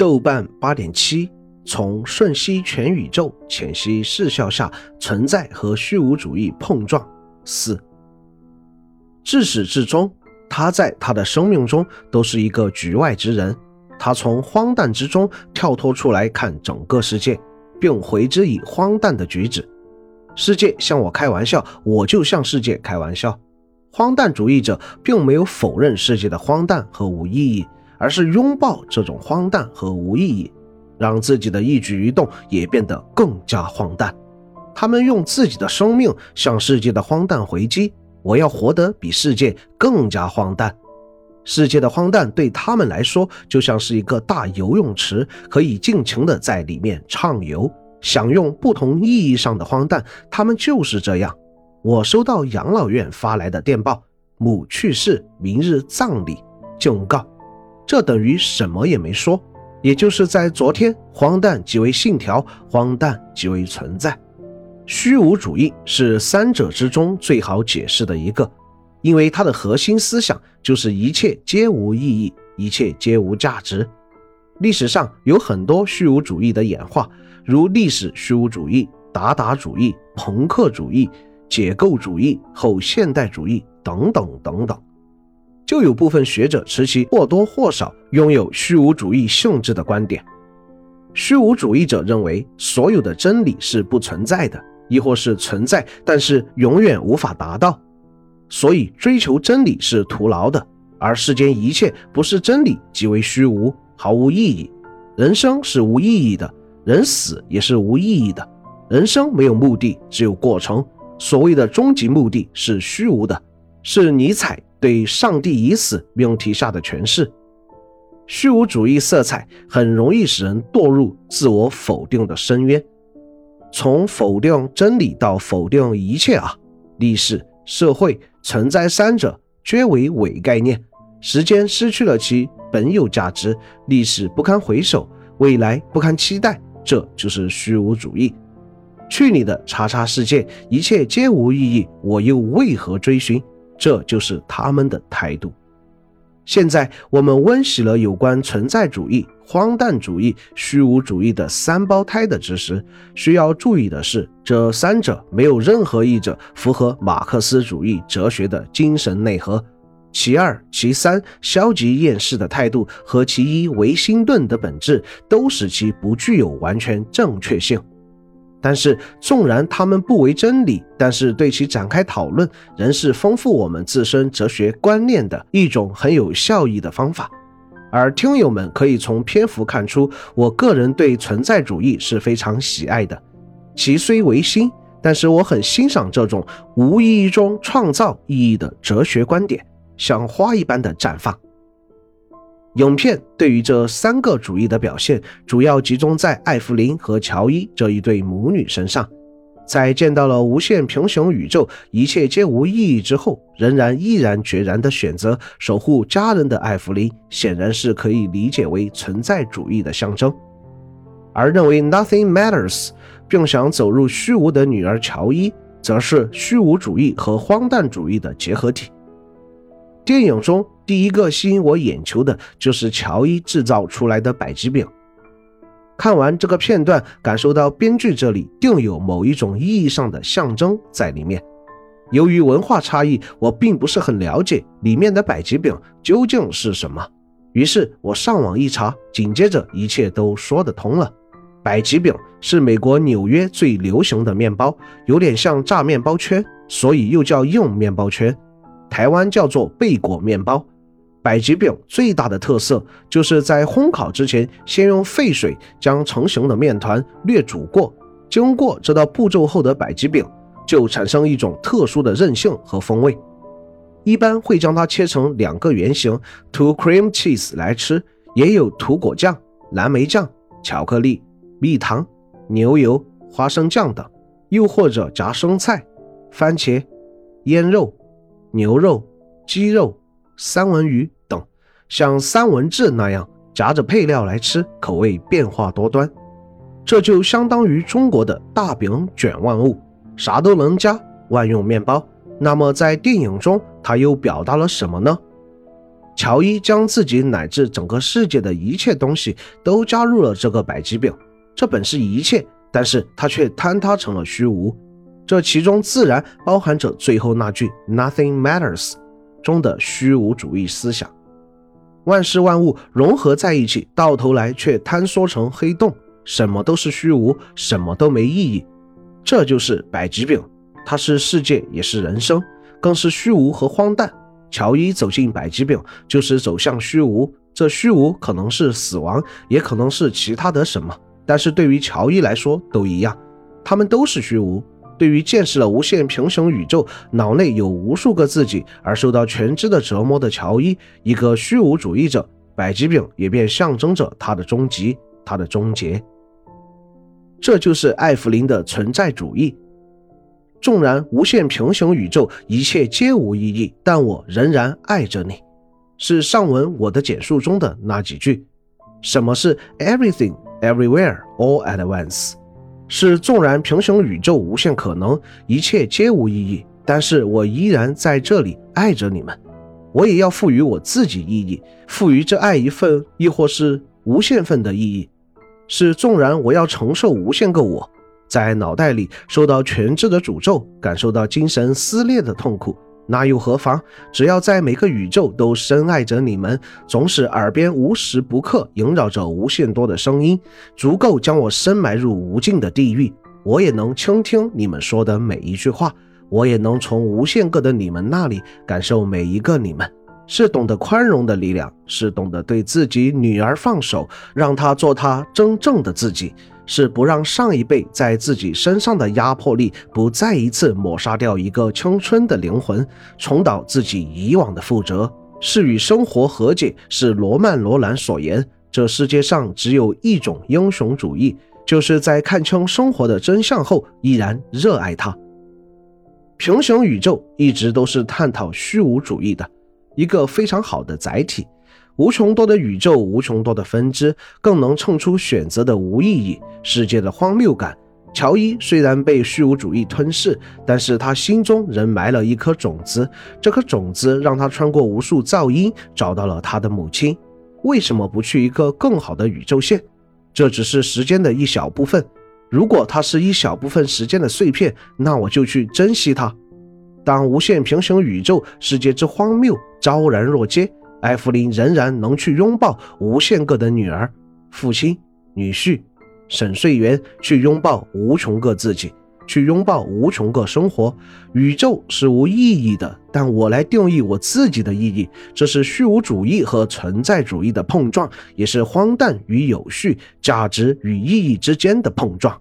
豆瓣八点七，从瞬息全宇宙浅析视效下存在和虚无主义碰撞。四，至始至终，他在他的生命中都是一个局外之人。他从荒诞之中跳脱出来看整个世界，并回之以荒诞的举止。世界向我开玩笑，我就向世界开玩笑。荒诞主义者并没有否认世界的荒诞和无意义。而是拥抱这种荒诞和无意义，让自己的一举一动也变得更加荒诞。他们用自己的生命向世界的荒诞回击。我要活得比世界更加荒诞。世界的荒诞对他们来说就像是一个大游泳池，可以尽情的在里面畅游，享用不同意义上的荒诞。他们就是这样。我收到养老院发来的电报：母去世，明日葬礼。警告。这等于什么也没说，也就是在昨天，荒诞即为信条，荒诞即为存在。虚无主义是三者之中最好解释的一个，因为它的核心思想就是一切皆无意义，一切皆无价值。历史上有很多虚无主义的演化，如历史虚无主义、达达主义、朋克主义、解构主义、后现代主义等等等等。就有部分学者持其或多或少拥有虚无主义性质的观点。虚无主义者认为，所有的真理是不存在的，亦或是存在，但是永远无法达到。所以，追求真理是徒劳的。而世间一切不是真理，即为虚无，毫无意义。人生是无意义的，人死也是无意义的。人生没有目的，只有过程。所谓的终极目的是虚无的，是尼采。对上帝已死命题下的诠释，虚无主义色彩很容易使人堕入自我否定的深渊。从否定真理到否定一切啊，历史、社会、存在三者皆为伪概念。时间失去了其本有价值，历史不堪回首，未来不堪期待，这就是虚无主义。去你的叉叉世界，一切皆无意义，我又为何追寻？这就是他们的态度。现在我们温习了有关存在主义、荒诞主义、虚无主义的三胞胎的知识。需要注意的是，这三者没有任何一者符合马克思主义哲学的精神内核。其二、其三，消极厌世的态度和其一，唯心论的本质，都使其不具有完全正确性。但是，纵然他们不为真理，但是对其展开讨论，仍是丰富我们自身哲学观念的一种很有效益的方法。而听友们可以从篇幅看出，我个人对存在主义是非常喜爱的。其虽唯心，但是我很欣赏这种无意义中创造意义的哲学观点，像花一般的绽放。影片对于这三个主义的表现，主要集中在艾弗琳和乔伊这一对母女身上。在见到了无限平行宇宙，一切皆无意义之后，仍然毅然决然地选择守护家人的艾弗琳，显然是可以理解为存在主义的象征；而认为 nothing matters，并想走入虚无的女儿乔伊，则是虚无主义和荒诞主义的结合体。电影中第一个吸引我眼球的就是乔伊制造出来的百吉饼。看完这个片段，感受到编剧这里定有某一种意义上的象征在里面。由于文化差异，我并不是很了解里面的百吉饼究竟是什么。于是我上网一查，紧接着一切都说得通了。百吉饼是美国纽约最流行的面包，有点像炸面包圈，所以又叫硬面包圈。台湾叫做贝果面包，百吉饼最大的特色就是在烘烤之前，先用沸水将成型的面团略煮过。经过这道步骤后的百吉饼就产生一种特殊的韧性和风味。一般会将它切成两个圆形，涂 cream cheese 来吃，也有涂果酱、蓝莓酱、巧克力、蜜糖、牛油、花生酱等，又或者夹生菜、番茄、腌肉。牛肉、鸡肉、三文鱼等，像三文治那样夹着配料来吃，口味变化多端。这就相当于中国的大饼卷万物，啥都能加，万用面包。那么在电影中，它又表达了什么呢？乔伊将自己乃至整个世界的一切东西都加入了这个百吉饼，这本是一切，但是他却坍塌成了虚无。这其中自然包含着最后那句 “Nothing matters” 中的虚无主义思想。万事万物融合在一起，到头来却坍缩成黑洞，什么都是虚无，什么都没意义。这就是百吉饼，它是世界，也是人生，更是虚无和荒诞。乔伊走进百吉饼，就是走向虚无。这虚无可能是死亡，也可能是其他的什么，但是对于乔伊来说都一样，他们都是虚无。对于见识了无限平行宇宙、脑内有无数个自己而受到全知的折磨的乔伊，一个虚无主义者，百吉饼也便象征着他的终极，他的终结。这就是艾弗林的存在主义。纵然无限平行宇宙一切皆无意义，但我仍然爱着你。是上文我的简述中的那几句。什么是 everything everywhere all at once？是纵然平行宇宙无限可能，一切皆无意义，但是我依然在这里爱着你们。我也要赋予我自己意义，赋予这爱一份，亦或是无限份的意义。是纵然我要承受无限个我，在脑袋里受到全知的诅咒，感受到精神撕裂的痛苦。那又何妨？只要在每个宇宙都深爱着你们，总是耳边无时不刻萦绕着无限多的声音，足够将我深埋入无尽的地狱。我也能倾听你们说的每一句话，我也能从无限个的你们那里感受每一个你们。是懂得宽容的力量，是懂得对自己女儿放手，让她做她真正的自己。是不让上一辈在自己身上的压迫力不再一次抹杀掉一个青春的灵魂，重蹈自己以往的覆辙。是与生活和解。是罗曼·罗兰所言：这世界上只有一种英雄主义，就是在看清生活的真相后依然热爱它。平行宇宙一直都是探讨虚无主义的一个非常好的载体。无穷多的宇宙，无穷多的分支，更能衬出选择的无意义、世界的荒谬感。乔伊虽然被虚无主义吞噬，但是他心中仍埋了一颗种子。这颗种子让他穿过无数噪音，找到了他的母亲。为什么不去一个更好的宇宙线？这只是时间的一小部分。如果它是一小部分时间的碎片，那我就去珍惜它。当无限平行宇宙世界之荒谬昭然若揭。艾弗琳仍然能去拥抱无限个的女儿、父亲、女婿、沈睡元，去拥抱无穷个自己，去拥抱无穷个生活。宇宙是无意义的，但我来定义我自己的意义。这是虚无主义和存在主义的碰撞，也是荒诞与有序、价值与意义之间的碰撞。